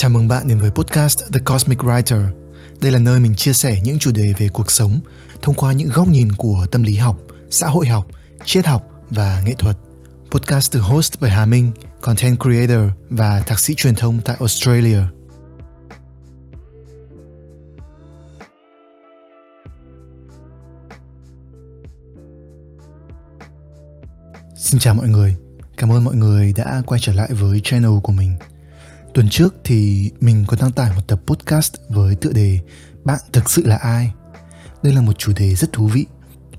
Chào mừng bạn đến với podcast The Cosmic Writer. Đây là nơi mình chia sẻ những chủ đề về cuộc sống thông qua những góc nhìn của tâm lý học, xã hội học, triết học và nghệ thuật. Podcast được host bởi Hà Minh, content creator và thạc sĩ truyền thông tại Australia. Xin chào mọi người. Cảm ơn mọi người đã quay trở lại với channel của mình. Tuần trước thì mình có đăng tải một tập podcast với tựa đề Bạn thực sự là ai? Đây là một chủ đề rất thú vị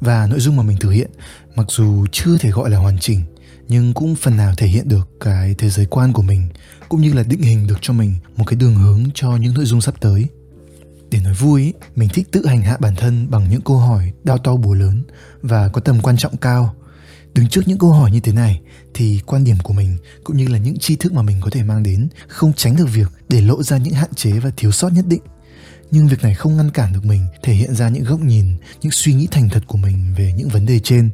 và nội dung mà mình thực hiện mặc dù chưa thể gọi là hoàn chỉnh nhưng cũng phần nào thể hiện được cái thế giới quan của mình cũng như là định hình được cho mình một cái đường hướng cho những nội dung sắp tới. Để nói vui, mình thích tự hành hạ bản thân bằng những câu hỏi đau to búa lớn và có tầm quan trọng cao đứng trước những câu hỏi như thế này thì quan điểm của mình cũng như là những tri thức mà mình có thể mang đến không tránh được việc để lộ ra những hạn chế và thiếu sót nhất định. Nhưng việc này không ngăn cản được mình thể hiện ra những góc nhìn, những suy nghĩ thành thật của mình về những vấn đề trên.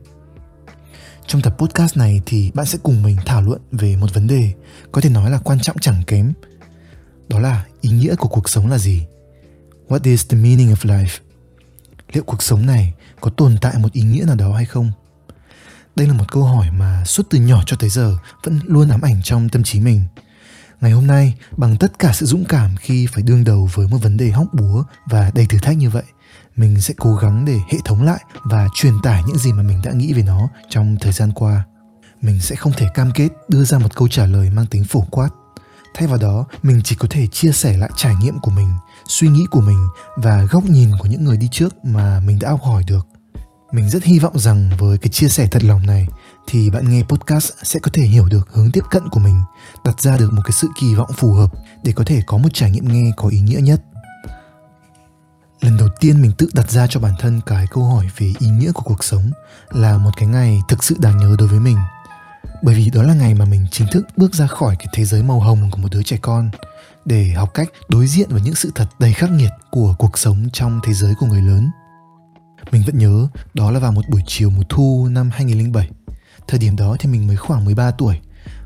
Trong tập podcast này thì bạn sẽ cùng mình thảo luận về một vấn đề có thể nói là quan trọng chẳng kém. Đó là ý nghĩa của cuộc sống là gì? What is the meaning of life? Liệu cuộc sống này có tồn tại một ý nghĩa nào đó hay không? Đây là một câu hỏi mà suốt từ nhỏ cho tới giờ vẫn luôn ám ảnh trong tâm trí mình. Ngày hôm nay, bằng tất cả sự dũng cảm khi phải đương đầu với một vấn đề hóc búa và đầy thử thách như vậy, mình sẽ cố gắng để hệ thống lại và truyền tải những gì mà mình đã nghĩ về nó trong thời gian qua. Mình sẽ không thể cam kết đưa ra một câu trả lời mang tính phổ quát. Thay vào đó, mình chỉ có thể chia sẻ lại trải nghiệm của mình, suy nghĩ của mình và góc nhìn của những người đi trước mà mình đã học hỏi được mình rất hy vọng rằng với cái chia sẻ thật lòng này thì bạn nghe podcast sẽ có thể hiểu được hướng tiếp cận của mình, đặt ra được một cái sự kỳ vọng phù hợp để có thể có một trải nghiệm nghe có ý nghĩa nhất. Lần đầu tiên mình tự đặt ra cho bản thân cái câu hỏi về ý nghĩa của cuộc sống là một cái ngày thực sự đáng nhớ đối với mình. Bởi vì đó là ngày mà mình chính thức bước ra khỏi cái thế giới màu hồng của một đứa trẻ con để học cách đối diện với những sự thật đầy khắc nghiệt của cuộc sống trong thế giới của người lớn. Mình vẫn nhớ đó là vào một buổi chiều mùa thu năm 2007. Thời điểm đó thì mình mới khoảng 13 tuổi,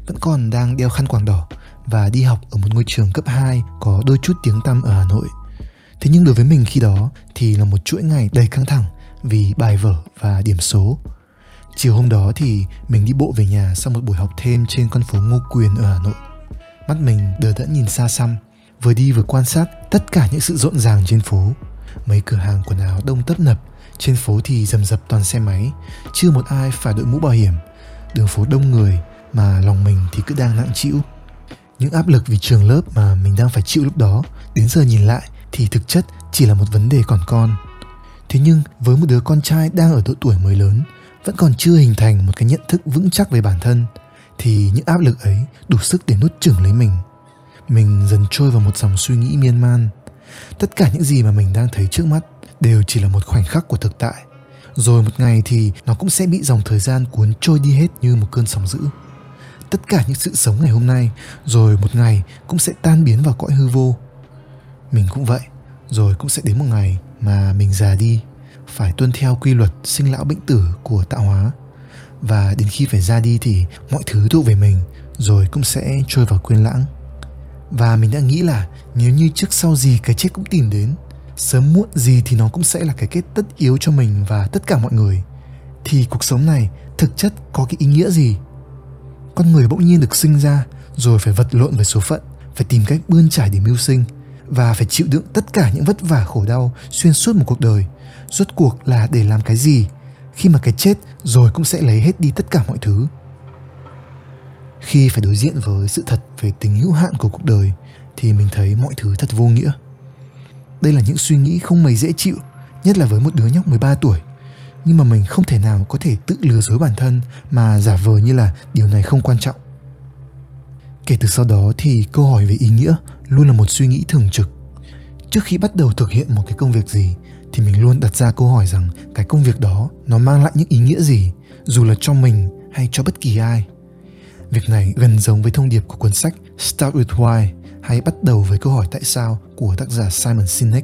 vẫn còn đang đeo khăn quàng đỏ và đi học ở một ngôi trường cấp 2 có đôi chút tiếng tăm ở Hà Nội. Thế nhưng đối với mình khi đó thì là một chuỗi ngày đầy căng thẳng vì bài vở và điểm số. Chiều hôm đó thì mình đi bộ về nhà sau một buổi học thêm trên con phố Ngô Quyền ở Hà Nội. Mắt mình đờ đẫn nhìn xa xăm, vừa đi vừa quan sát tất cả những sự rộn ràng trên phố. Mấy cửa hàng quần áo đông tấp nập trên phố thì rầm rập toàn xe máy, chưa một ai phải đội mũ bảo hiểm. Đường phố đông người mà lòng mình thì cứ đang nặng chịu. Những áp lực vì trường lớp mà mình đang phải chịu lúc đó, đến giờ nhìn lại thì thực chất chỉ là một vấn đề còn con. Thế nhưng với một đứa con trai đang ở độ tuổi mới lớn, vẫn còn chưa hình thành một cái nhận thức vững chắc về bản thân, thì những áp lực ấy đủ sức để nuốt chửng lấy mình. Mình dần trôi vào một dòng suy nghĩ miên man. Tất cả những gì mà mình đang thấy trước mắt đều chỉ là một khoảnh khắc của thực tại. Rồi một ngày thì nó cũng sẽ bị dòng thời gian cuốn trôi đi hết như một cơn sóng dữ. Tất cả những sự sống ngày hôm nay, rồi một ngày cũng sẽ tan biến vào cõi hư vô. Mình cũng vậy, rồi cũng sẽ đến một ngày mà mình già đi, phải tuân theo quy luật sinh lão bệnh tử của tạo hóa. Và đến khi phải ra đi thì mọi thứ thuộc về mình, rồi cũng sẽ trôi vào quên lãng. Và mình đã nghĩ là nếu như trước sau gì cái chết cũng tìm đến sớm muộn gì thì nó cũng sẽ là cái kết tất yếu cho mình và tất cả mọi người. Thì cuộc sống này thực chất có cái ý nghĩa gì? Con người bỗng nhiên được sinh ra, rồi phải vật lộn với số phận, phải tìm cách bươn trải để mưu sinh, và phải chịu đựng tất cả những vất vả khổ đau xuyên suốt một cuộc đời. Rốt cuộc là để làm cái gì? Khi mà cái chết rồi cũng sẽ lấy hết đi tất cả mọi thứ. Khi phải đối diện với sự thật về tính hữu hạn của cuộc đời, thì mình thấy mọi thứ thật vô nghĩa đây là những suy nghĩ không mấy dễ chịu, nhất là với một đứa nhóc 13 tuổi. Nhưng mà mình không thể nào có thể tự lừa dối bản thân mà giả vờ như là điều này không quan trọng. Kể từ sau đó thì câu hỏi về ý nghĩa luôn là một suy nghĩ thường trực. Trước khi bắt đầu thực hiện một cái công việc gì thì mình luôn đặt ra câu hỏi rằng cái công việc đó nó mang lại những ý nghĩa gì dù là cho mình hay cho bất kỳ ai. Việc này gần giống với thông điệp của cuốn sách Start with Why hay bắt đầu với câu hỏi tại sao của tác giả Simon Sinek.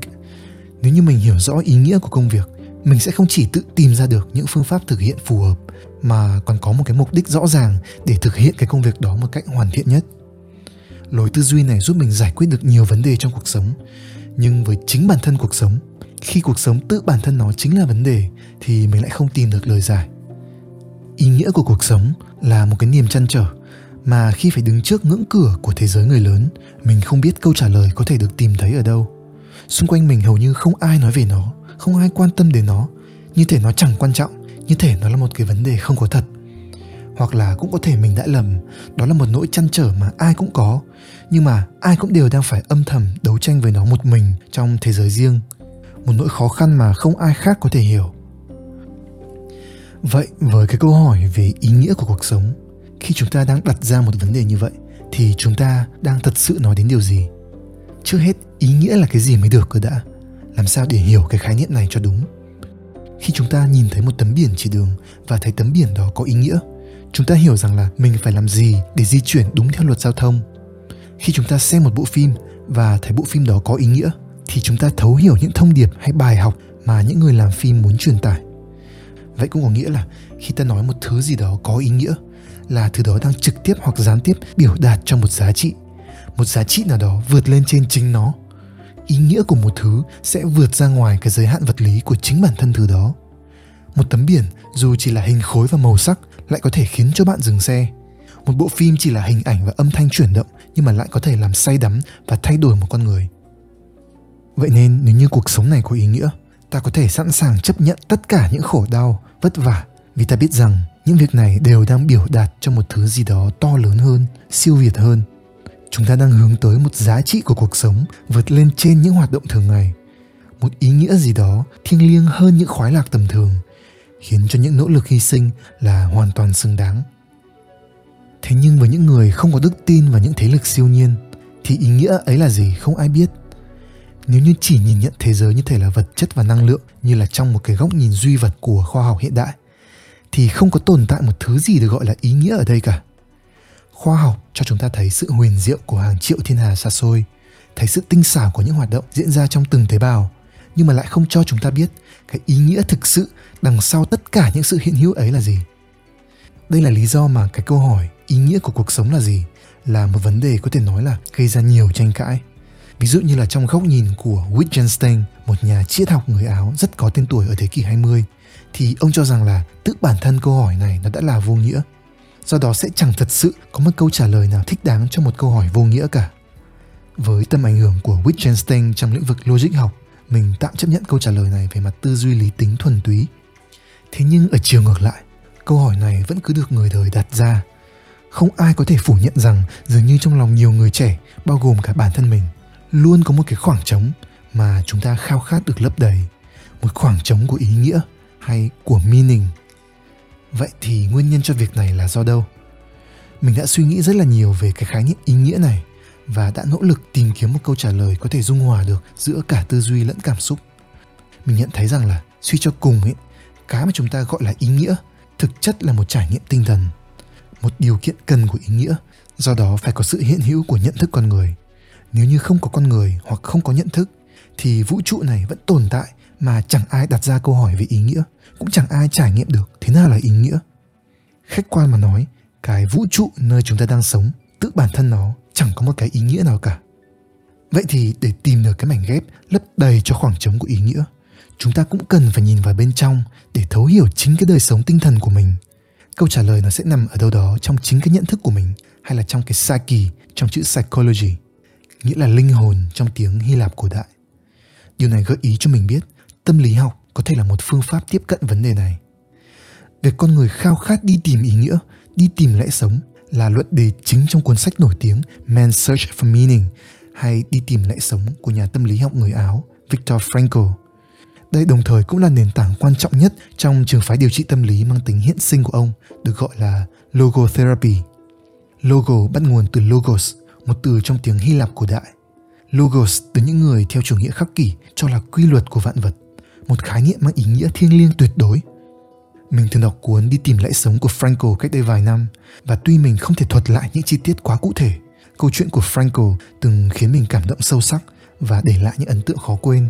Nếu như mình hiểu rõ ý nghĩa của công việc, mình sẽ không chỉ tự tìm ra được những phương pháp thực hiện phù hợp mà còn có một cái mục đích rõ ràng để thực hiện cái công việc đó một cách hoàn thiện nhất. lối tư duy này giúp mình giải quyết được nhiều vấn đề trong cuộc sống nhưng với chính bản thân cuộc sống khi cuộc sống tự bản thân nó chính là vấn đề thì mình lại không tìm được lời giải ý nghĩa của cuộc sống là một cái niềm chăn trở mà khi phải đứng trước ngưỡng cửa của thế giới người lớn, mình không biết câu trả lời có thể được tìm thấy ở đâu. Xung quanh mình hầu như không ai nói về nó, không ai quan tâm đến nó. Như thể nó chẳng quan trọng, như thể nó là một cái vấn đề không có thật. Hoặc là cũng có thể mình đã lầm, đó là một nỗi chăn trở mà ai cũng có. Nhưng mà ai cũng đều đang phải âm thầm đấu tranh với nó một mình trong thế giới riêng. Một nỗi khó khăn mà không ai khác có thể hiểu. Vậy với cái câu hỏi về ý nghĩa của cuộc sống khi chúng ta đang đặt ra một vấn đề như vậy, thì chúng ta đang thật sự nói đến điều gì? Trước hết, ý nghĩa là cái gì mới được cơ đã? Làm sao để hiểu cái khái niệm này cho đúng? Khi chúng ta nhìn thấy một tấm biển chỉ đường và thấy tấm biển đó có ý nghĩa, chúng ta hiểu rằng là mình phải làm gì để di chuyển đúng theo luật giao thông. Khi chúng ta xem một bộ phim và thấy bộ phim đó có ý nghĩa, thì chúng ta thấu hiểu những thông điệp hay bài học mà những người làm phim muốn truyền tải. Vậy cũng có nghĩa là khi ta nói một thứ gì đó có ý nghĩa là thứ đó đang trực tiếp hoặc gián tiếp biểu đạt cho một giá trị. Một giá trị nào đó vượt lên trên chính nó. Ý nghĩa của một thứ sẽ vượt ra ngoài cái giới hạn vật lý của chính bản thân thứ đó. Một tấm biển, dù chỉ là hình khối và màu sắc, lại có thể khiến cho bạn dừng xe. Một bộ phim chỉ là hình ảnh và âm thanh chuyển động, nhưng mà lại có thể làm say đắm và thay đổi một con người. Vậy nên, nếu như cuộc sống này có ý nghĩa, ta có thể sẵn sàng chấp nhận tất cả những khổ đau, vất vả, vì ta biết rằng những việc này đều đang biểu đạt cho một thứ gì đó to lớn hơn, siêu việt hơn. Chúng ta đang hướng tới một giá trị của cuộc sống vượt lên trên những hoạt động thường ngày. Một ý nghĩa gì đó thiêng liêng hơn những khoái lạc tầm thường, khiến cho những nỗ lực hy sinh là hoàn toàn xứng đáng. Thế nhưng với những người không có đức tin vào những thế lực siêu nhiên, thì ý nghĩa ấy là gì không ai biết. Nếu như chỉ nhìn nhận thế giới như thể là vật chất và năng lượng như là trong một cái góc nhìn duy vật của khoa học hiện đại thì không có tồn tại một thứ gì được gọi là ý nghĩa ở đây cả. Khoa học cho chúng ta thấy sự huyền diệu của hàng triệu thiên hà xa xôi, thấy sự tinh xảo của những hoạt động diễn ra trong từng tế bào, nhưng mà lại không cho chúng ta biết cái ý nghĩa thực sự đằng sau tất cả những sự hiện hữu ấy là gì. Đây là lý do mà cái câu hỏi ý nghĩa của cuộc sống là gì là một vấn đề có thể nói là gây ra nhiều tranh cãi. Ví dụ như là trong góc nhìn của Wittgenstein, một nhà triết học người Áo rất có tên tuổi ở thế kỷ 20 thì ông cho rằng là tự bản thân câu hỏi này nó đã là vô nghĩa. Do đó sẽ chẳng thật sự có một câu trả lời nào thích đáng cho một câu hỏi vô nghĩa cả. Với tầm ảnh hưởng của Wittgenstein trong lĩnh vực logic học, mình tạm chấp nhận câu trả lời này về mặt tư duy lý tính thuần túy. Thế nhưng ở chiều ngược lại, câu hỏi này vẫn cứ được người đời đặt ra. Không ai có thể phủ nhận rằng dường như trong lòng nhiều người trẻ, bao gồm cả bản thân mình, luôn có một cái khoảng trống mà chúng ta khao khát được lấp đầy. Một khoảng trống của ý nghĩa hay của meaning vậy thì nguyên nhân cho việc này là do đâu? Mình đã suy nghĩ rất là nhiều về cái khái niệm ý nghĩa này và đã nỗ lực tìm kiếm một câu trả lời có thể dung hòa được giữa cả tư duy lẫn cảm xúc. Mình nhận thấy rằng là suy cho cùng ấy, cái mà chúng ta gọi là ý nghĩa thực chất là một trải nghiệm tinh thần, một điều kiện cần của ý nghĩa, do đó phải có sự hiện hữu của nhận thức con người. Nếu như không có con người hoặc không có nhận thức, thì vũ trụ này vẫn tồn tại mà chẳng ai đặt ra câu hỏi về ý nghĩa cũng chẳng ai trải nghiệm được, thế nào là ý nghĩa? Khách quan mà nói, cái vũ trụ nơi chúng ta đang sống, tự bản thân nó chẳng có một cái ý nghĩa nào cả. Vậy thì để tìm được cái mảnh ghép lấp đầy cho khoảng trống của ý nghĩa, chúng ta cũng cần phải nhìn vào bên trong để thấu hiểu chính cái đời sống tinh thần của mình. Câu trả lời nó sẽ nằm ở đâu đó trong chính cái nhận thức của mình, hay là trong cái psyche, trong chữ psychology, nghĩa là linh hồn trong tiếng hy lạp cổ đại. Điều này gợi ý cho mình biết tâm lý học có thể là một phương pháp tiếp cận vấn đề này việc con người khao khát đi tìm ý nghĩa đi tìm lẽ sống là luận đề chính trong cuốn sách nổi tiếng Man's Search for Meaning hay Đi tìm lẽ sống của nhà tâm lý học người Áo Viktor Frankl. Đây đồng thời cũng là nền tảng quan trọng nhất trong trường phái điều trị tâm lý mang tính hiện sinh của ông, được gọi là logotherapy. Logo bắt nguồn từ logos, một từ trong tiếng Hy Lạp cổ đại. Logos từ những người theo chủ nghĩa khắc kỷ cho là quy luật của vạn vật, một khái niệm mang ý nghĩa thiêng liêng tuyệt đối – mình thường đọc cuốn Đi tìm lại sống của Frankl cách đây vài năm và tuy mình không thể thuật lại những chi tiết quá cụ thể, câu chuyện của Frankl từng khiến mình cảm động sâu sắc và để lại những ấn tượng khó quên.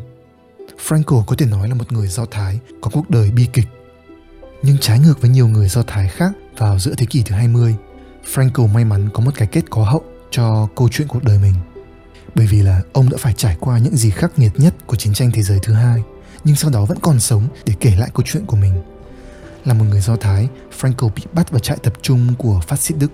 Frankl có thể nói là một người Do Thái có cuộc đời bi kịch. Nhưng trái ngược với nhiều người Do Thái khác vào giữa thế kỷ thứ 20, Frankl may mắn có một cái kết có hậu cho câu chuyện cuộc đời mình bởi vì là ông đã phải trải qua những gì khắc nghiệt nhất của chiến tranh thế giới thứ hai nhưng sau đó vẫn còn sống để kể lại câu chuyện của mình. Là một người do thái, franco bị bắt vào trại tập trung của phát xít đức.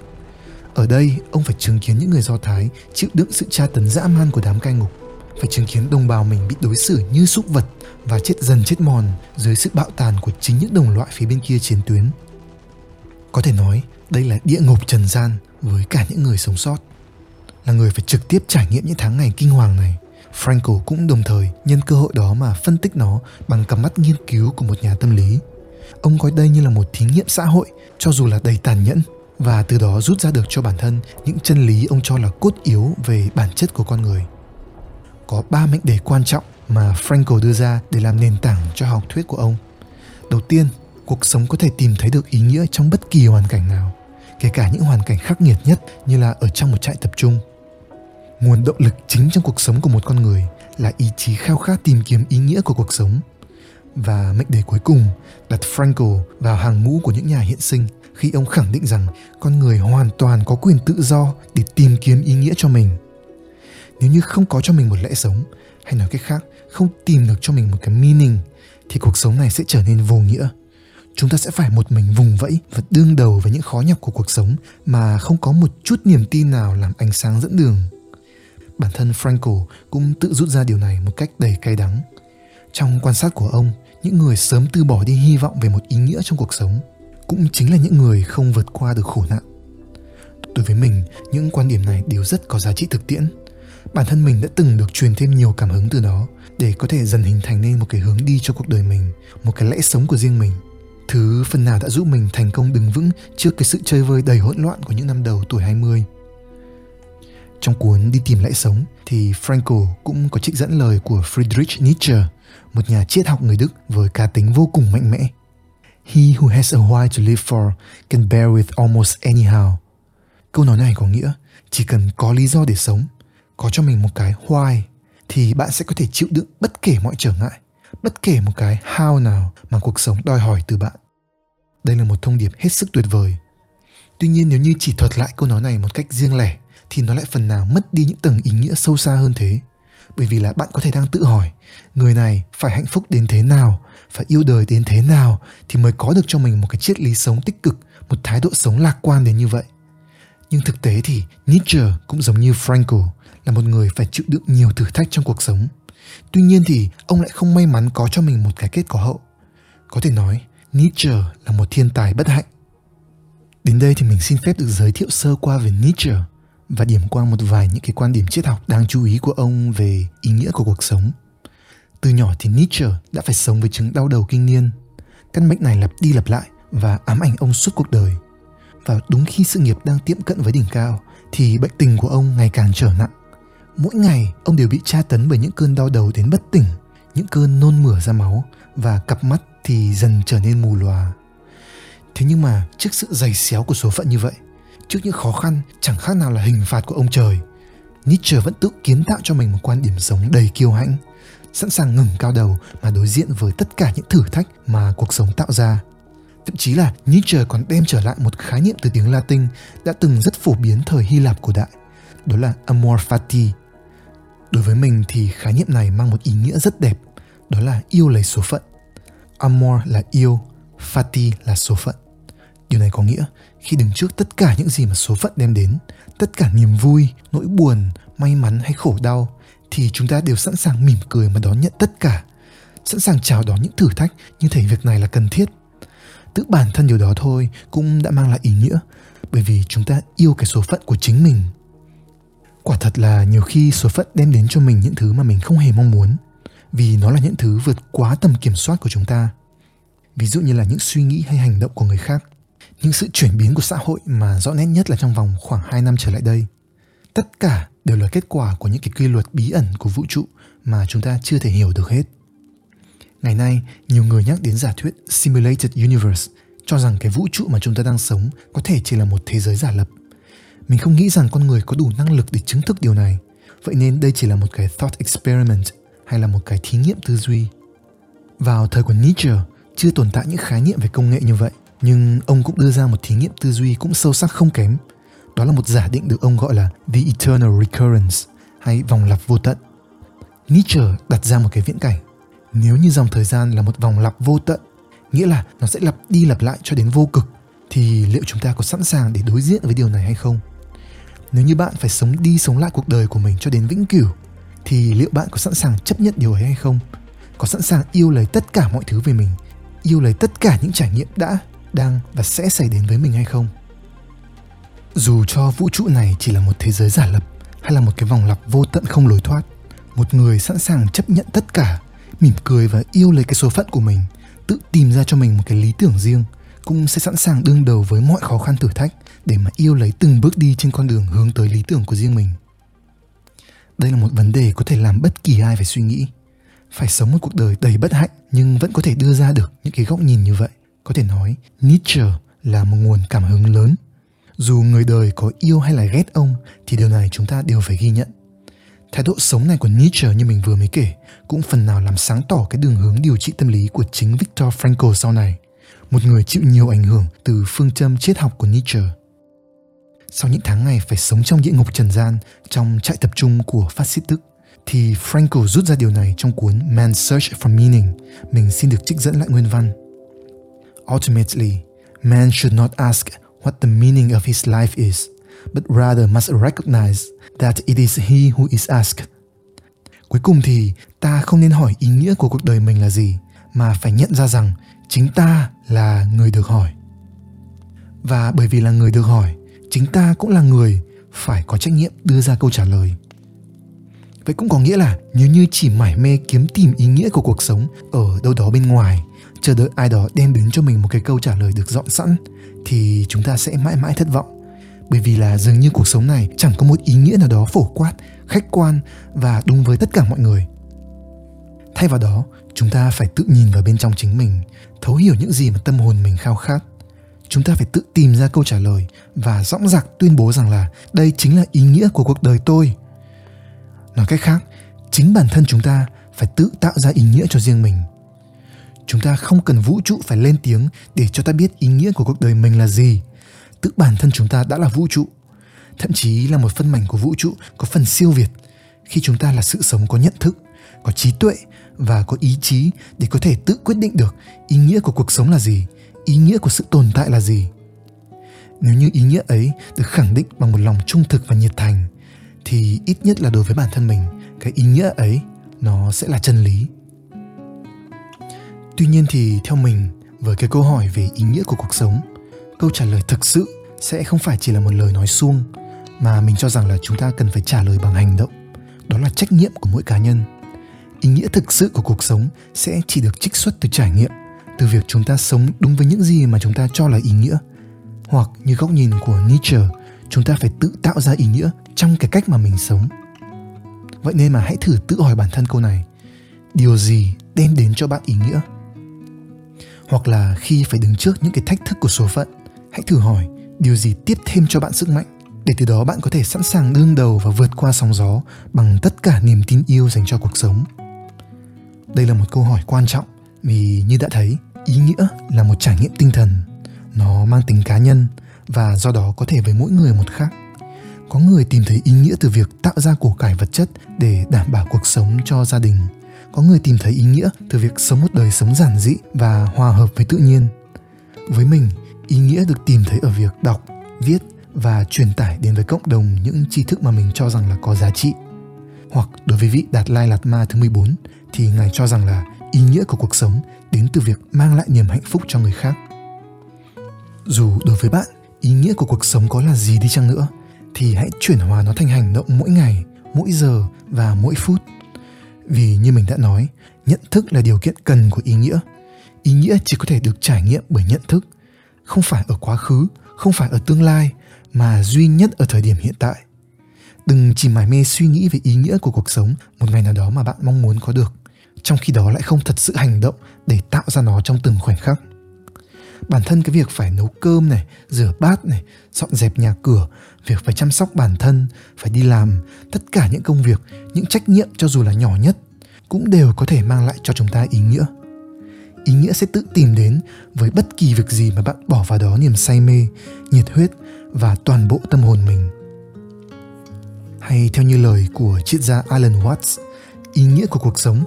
Ở đây, ông phải chứng kiến những người do thái chịu đựng sự tra tấn dã man của đám cai ngục, phải chứng kiến đồng bào mình bị đối xử như súc vật và chết dần chết mòn dưới sự bạo tàn của chính những đồng loại phía bên kia chiến tuyến. Có thể nói, đây là địa ngục trần gian với cả những người sống sót. Là người phải trực tiếp trải nghiệm những tháng ngày kinh hoàng này. Franco cũng đồng thời nhân cơ hội đó mà phân tích nó bằng cặp mắt nghiên cứu của một nhà tâm lý. Ông coi đây như là một thí nghiệm xã hội cho dù là đầy tàn nhẫn và từ đó rút ra được cho bản thân những chân lý ông cho là cốt yếu về bản chất của con người. Có ba mệnh đề quan trọng mà Franco đưa ra để làm nền tảng cho học thuyết của ông. Đầu tiên, cuộc sống có thể tìm thấy được ý nghĩa trong bất kỳ hoàn cảnh nào kể cả những hoàn cảnh khắc nghiệt nhất như là ở trong một trại tập trung nguồn động lực chính trong cuộc sống của một con người là ý chí khao khát tìm kiếm ý nghĩa của cuộc sống và mệnh đề cuối cùng đặt Frankl vào hàng ngũ của những nhà hiện sinh khi ông khẳng định rằng con người hoàn toàn có quyền tự do để tìm kiếm ý nghĩa cho mình. Nếu như không có cho mình một lẽ sống, hay nói cách khác, không tìm được cho mình một cái meaning, thì cuộc sống này sẽ trở nên vô nghĩa chúng ta sẽ phải một mình vùng vẫy và đương đầu với những khó nhọc của cuộc sống mà không có một chút niềm tin nào làm ánh sáng dẫn đường. Bản thân Franco cũng tự rút ra điều này một cách đầy cay đắng. Trong quan sát của ông, những người sớm từ bỏ đi hy vọng về một ý nghĩa trong cuộc sống cũng chính là những người không vượt qua được khổ nạn. Đối với mình, những quan điểm này đều rất có giá trị thực tiễn. Bản thân mình đã từng được truyền thêm nhiều cảm hứng từ đó để có thể dần hình thành nên một cái hướng đi cho cuộc đời mình, một cái lẽ sống của riêng mình – Thứ phần nào đã giúp mình thành công đứng vững trước cái sự chơi vơi đầy hỗn loạn của những năm đầu tuổi 20. Trong cuốn Đi tìm lẽ sống thì Franco cũng có trích dẫn lời của Friedrich Nietzsche, một nhà triết học người Đức với cá tính vô cùng mạnh mẽ. He who has a why to live for can bear with almost anyhow. Câu nói này có nghĩa chỉ cần có lý do để sống, có cho mình một cái why thì bạn sẽ có thể chịu đựng bất kể mọi trở ngại bất kể một cái how nào mà cuộc sống đòi hỏi từ bạn. Đây là một thông điệp hết sức tuyệt vời. Tuy nhiên nếu như chỉ thuật lại câu nói này một cách riêng lẻ thì nó lại phần nào mất đi những tầng ý nghĩa sâu xa hơn thế. Bởi vì là bạn có thể đang tự hỏi, người này phải hạnh phúc đến thế nào, phải yêu đời đến thế nào thì mới có được cho mình một cái triết lý sống tích cực, một thái độ sống lạc quan đến như vậy. Nhưng thực tế thì Nietzsche cũng giống như Frankl là một người phải chịu đựng nhiều thử thách trong cuộc sống Tuy nhiên thì ông lại không may mắn có cho mình một cái kết có hậu. Có thể nói, Nietzsche là một thiên tài bất hạnh. Đến đây thì mình xin phép được giới thiệu sơ qua về Nietzsche và điểm qua một vài những cái quan điểm triết học đáng chú ý của ông về ý nghĩa của cuộc sống. Từ nhỏ thì Nietzsche đã phải sống với chứng đau đầu kinh niên. Căn bệnh này lặp đi lặp lại và ám ảnh ông suốt cuộc đời. Và đúng khi sự nghiệp đang tiệm cận với đỉnh cao thì bệnh tình của ông ngày càng trở nặng Mỗi ngày ông đều bị tra tấn bởi những cơn đau đầu đến bất tỉnh, những cơn nôn mửa ra máu và cặp mắt thì dần trở nên mù lòa. Thế nhưng mà trước sự dày xéo của số phận như vậy, trước những khó khăn chẳng khác nào là hình phạt của ông trời, Nietzsche vẫn tự kiến tạo cho mình một quan điểm sống đầy kiêu hãnh, sẵn sàng ngừng cao đầu mà đối diện với tất cả những thử thách mà cuộc sống tạo ra. Thậm chí là Nietzsche còn đem trở lại một khái niệm từ tiếng Latin đã từng rất phổ biến thời Hy Lạp cổ đại, đó là amor fati, đối với mình thì khái niệm này mang một ý nghĩa rất đẹp đó là yêu lấy số phận. Amor là yêu fati là số phận điều này có nghĩa khi đứng trước tất cả những gì mà số phận đem đến, tất cả niềm vui, nỗi buồn, may mắn hay khổ đau, thì chúng ta đều sẵn sàng mỉm cười mà đón nhận tất cả, sẵn sàng chào đón những thử thách như thể việc này là cần thiết. Tự bản thân điều đó thôi cũng đã mang lại ý nghĩa, bởi vì chúng ta yêu cái số phận của chính mình. Quả thật là nhiều khi số phận đem đến cho mình những thứ mà mình không hề mong muốn, vì nó là những thứ vượt quá tầm kiểm soát của chúng ta. Ví dụ như là những suy nghĩ hay hành động của người khác những sự chuyển biến của xã hội mà rõ nét nhất là trong vòng khoảng 2 năm trở lại đây tất cả đều là kết quả của những cái quy luật bí ẩn của vũ trụ mà chúng ta chưa thể hiểu được hết ngày nay nhiều người nhắc đến giả thuyết simulated universe cho rằng cái vũ trụ mà chúng ta đang sống có thể chỉ là một thế giới giả lập mình không nghĩ rằng con người có đủ năng lực để chứng thực điều này. Vậy nên đây chỉ là một cái thought experiment hay là một cái thí nghiệm tư duy. Vào thời của Nietzsche, chưa tồn tại những khái niệm về công nghệ như vậy, nhưng ông cũng đưa ra một thí nghiệm tư duy cũng sâu sắc không kém. đó là một giả định được ông gọi là the eternal recurrence hay vòng lặp vô tận. Nietzsche đặt ra một cái viễn cảnh. Nếu như dòng thời gian là một vòng lặp vô tận, nghĩa là nó sẽ lặp đi lặp lại cho đến vô cực, thì liệu chúng ta có sẵn sàng để đối diện với điều này hay không? Nếu như bạn phải sống đi sống lại cuộc đời của mình cho đến vĩnh cửu, thì liệu bạn có sẵn sàng chấp nhận điều ấy hay không? Có sẵn sàng yêu lấy tất cả mọi thứ về mình, yêu lấy tất cả những trải nghiệm đã, đang và sẽ xảy đến với mình hay không? Dù cho vũ trụ này chỉ là một thế giới giả lập hay là một cái vòng lặp vô tận không lối thoát, một người sẵn sàng chấp nhận tất cả, mỉm cười và yêu lấy cái số phận của mình, tự tìm ra cho mình một cái lý tưởng riêng, cũng sẽ sẵn sàng đương đầu với mọi khó khăn thử thách để mà yêu lấy từng bước đi trên con đường hướng tới lý tưởng của riêng mình. Đây là một vấn đề có thể làm bất kỳ ai phải suy nghĩ. Phải sống một cuộc đời đầy bất hạnh nhưng vẫn có thể đưa ra được những cái góc nhìn như vậy. Có thể nói, Nietzsche là một nguồn cảm hứng lớn dù người đời có yêu hay là ghét ông, thì điều này chúng ta đều phải ghi nhận thái độ sống này của Nietzsche như mình vừa mới kể cũng phần nào làm sáng tỏ cái đường hướng điều trị tâm lý của chính Viktor Frankl sau này, một người chịu nhiều ảnh hưởng từ phương châm triết học của Nietzsche sau những tháng ngày phải sống trong địa ngục trần gian trong trại tập trung của phát xít Đức, thì Frankl rút ra điều này trong cuốn Man's Search for Meaning. Mình xin được trích dẫn lại nguyên văn. Ultimately, man should not ask what the meaning of his life is, but rather must recognize that it is he who is asked. Cuối cùng thì ta không nên hỏi ý nghĩa của cuộc đời mình là gì, mà phải nhận ra rằng chính ta là người được hỏi. Và bởi vì là người được hỏi, chính ta cũng là người phải có trách nhiệm đưa ra câu trả lời. Vậy cũng có nghĩa là nếu như chỉ mải mê kiếm tìm ý nghĩa của cuộc sống ở đâu đó bên ngoài, chờ đợi ai đó đem đến cho mình một cái câu trả lời được dọn sẵn, thì chúng ta sẽ mãi mãi thất vọng. Bởi vì là dường như cuộc sống này chẳng có một ý nghĩa nào đó phổ quát, khách quan và đúng với tất cả mọi người. Thay vào đó, chúng ta phải tự nhìn vào bên trong chính mình, thấu hiểu những gì mà tâm hồn mình khao khát. Chúng ta phải tự tìm ra câu trả lời và dõng dạc tuyên bố rằng là đây chính là ý nghĩa của cuộc đời tôi. Nói cách khác, chính bản thân chúng ta phải tự tạo ra ý nghĩa cho riêng mình chúng ta không cần vũ trụ phải lên tiếng để cho ta biết ý nghĩa của cuộc đời mình là gì. Tự bản thân chúng ta đã là vũ trụ, thậm chí là một phân mảnh của vũ trụ có phần siêu việt. Khi chúng ta là sự sống có nhận thức, có trí tuệ và có ý chí để có thể tự quyết định được ý nghĩa của cuộc sống là gì, ý nghĩa của sự tồn tại là gì. Nếu như ý nghĩa ấy được khẳng định bằng một lòng trung thực và nhiệt thành, thì ít nhất là đối với bản thân mình, cái ý nghĩa ấy nó sẽ là chân lý tuy nhiên thì theo mình, với cái câu hỏi về ý nghĩa của cuộc sống, câu trả lời thực sự sẽ không phải chỉ là một lời nói suông, mà mình cho rằng là chúng ta cần phải trả lời bằng hành động. Đó là trách nhiệm của mỗi cá nhân. Ý nghĩa thực sự của cuộc sống sẽ chỉ được trích xuất từ trải nghiệm, từ việc chúng ta sống đúng với những gì mà chúng ta cho là ý nghĩa. Hoặc như góc nhìn của Nietzsche, chúng ta phải tự tạo ra ý nghĩa trong cái cách mà mình sống. Vậy nên mà hãy thử tự hỏi bản thân câu này. Điều gì đem đến cho bạn ý nghĩa? Hoặc là khi phải đứng trước những cái thách thức của số phận, hãy thử hỏi điều gì tiếp thêm cho bạn sức mạnh. Để từ đó bạn có thể sẵn sàng đương đầu và vượt qua sóng gió bằng tất cả niềm tin yêu dành cho cuộc sống. Đây là một câu hỏi quan trọng vì như đã thấy, ý nghĩa là một trải nghiệm tinh thần. Nó mang tính cá nhân và do đó có thể với mỗi người một khác. Có người tìm thấy ý nghĩa từ việc tạo ra của cải vật chất để đảm bảo cuộc sống cho gia đình có người tìm thấy ý nghĩa từ việc sống một đời sống giản dị và hòa hợp với tự nhiên. Với mình ý nghĩa được tìm thấy ở việc đọc viết và truyền tải đến với cộng đồng những tri thức mà mình cho rằng là có giá trị. Hoặc đối với vị Đạt Lai Lạt Ma thứ 14 thì Ngài cho rằng là ý nghĩa của cuộc sống đến từ việc mang lại niềm hạnh phúc cho người khác. Dù đối với bạn, ý nghĩa của cuộc sống có là gì đi chăng nữa, thì hãy chuyển hóa nó thành hành động mỗi ngày, mỗi giờ và mỗi phút vì như mình đã nói, nhận thức là điều kiện cần của ý nghĩa. Ý nghĩa chỉ có thể được trải nghiệm bởi nhận thức, không phải ở quá khứ, không phải ở tương lai, mà duy nhất ở thời điểm hiện tại. Đừng chỉ mải mê suy nghĩ về ý nghĩa của cuộc sống một ngày nào đó mà bạn mong muốn có được, trong khi đó lại không thật sự hành động để tạo ra nó trong từng khoảnh khắc bản thân cái việc phải nấu cơm này, rửa bát này, dọn dẹp nhà cửa, việc phải chăm sóc bản thân, phải đi làm, tất cả những công việc, những trách nhiệm cho dù là nhỏ nhất, cũng đều có thể mang lại cho chúng ta ý nghĩa. Ý nghĩa sẽ tự tìm đến với bất kỳ việc gì mà bạn bỏ vào đó niềm say mê, nhiệt huyết và toàn bộ tâm hồn mình. Hay theo như lời của triết gia Alan Watts, ý nghĩa của cuộc sống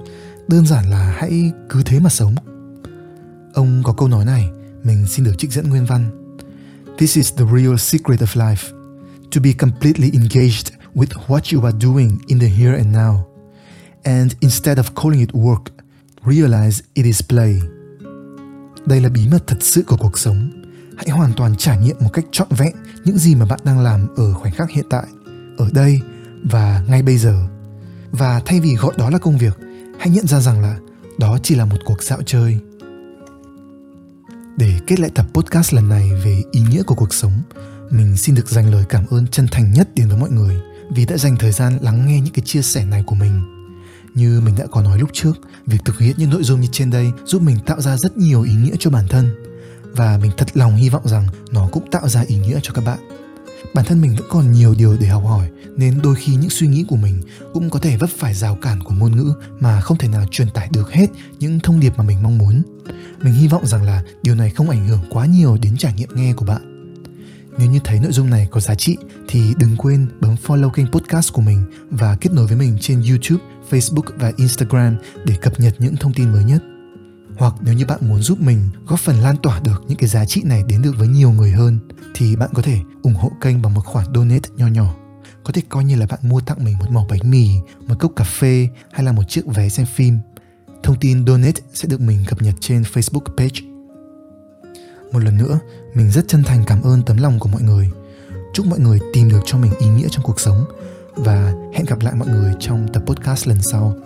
đơn giản là hãy cứ thế mà sống. Ông có câu nói này mình xin được trích dẫn nguyên văn This is the real secret of life to be completely engaged with what you are doing in the here and now. And instead of calling it work, realize it is play. Đây là bí mật thật sự của cuộc sống. Hãy hoàn toàn trải nghiệm một cách trọn vẹn những gì mà bạn đang làm ở khoảnh khắc hiện tại, ở đây và ngay bây giờ. Và thay vì gọi đó là công việc, hãy nhận ra rằng là đó chỉ là một cuộc dạo chơi. Để kết lại tập podcast lần này về ý nghĩa của cuộc sống, mình xin được dành lời cảm ơn chân thành nhất đến với mọi người vì đã dành thời gian lắng nghe những cái chia sẻ này của mình. Như mình đã có nói lúc trước, việc thực hiện những nội dung như trên đây giúp mình tạo ra rất nhiều ý nghĩa cho bản thân và mình thật lòng hy vọng rằng nó cũng tạo ra ý nghĩa cho các bạn. Bản thân mình vẫn còn nhiều điều để học hỏi nên đôi khi những suy nghĩ của mình cũng có thể vấp phải rào cản của ngôn ngữ mà không thể nào truyền tải được hết những thông điệp mà mình mong muốn. Mình hy vọng rằng là điều này không ảnh hưởng quá nhiều đến trải nghiệm nghe của bạn nếu như thấy nội dung này có giá trị thì đừng quên bấm follow kênh podcast của mình và kết nối với mình trên YouTube, Facebook và Instagram để cập nhật những thông tin mới nhất. Hoặc nếu như bạn muốn giúp mình góp phần lan tỏa được những cái giá trị này đến được với nhiều người hơn thì bạn có thể ủng hộ kênh bằng một khoản donate nho nhỏ. Có thể coi như là bạn mua tặng mình một mẩu bánh mì, một cốc cà phê hay là một chiếc vé xem phim. Thông tin donate sẽ được mình cập nhật trên Facebook page một lần nữa, mình rất chân thành cảm ơn tấm lòng của mọi người. Chúc mọi người tìm được cho mình ý nghĩa trong cuộc sống và hẹn gặp lại mọi người trong tập podcast lần sau.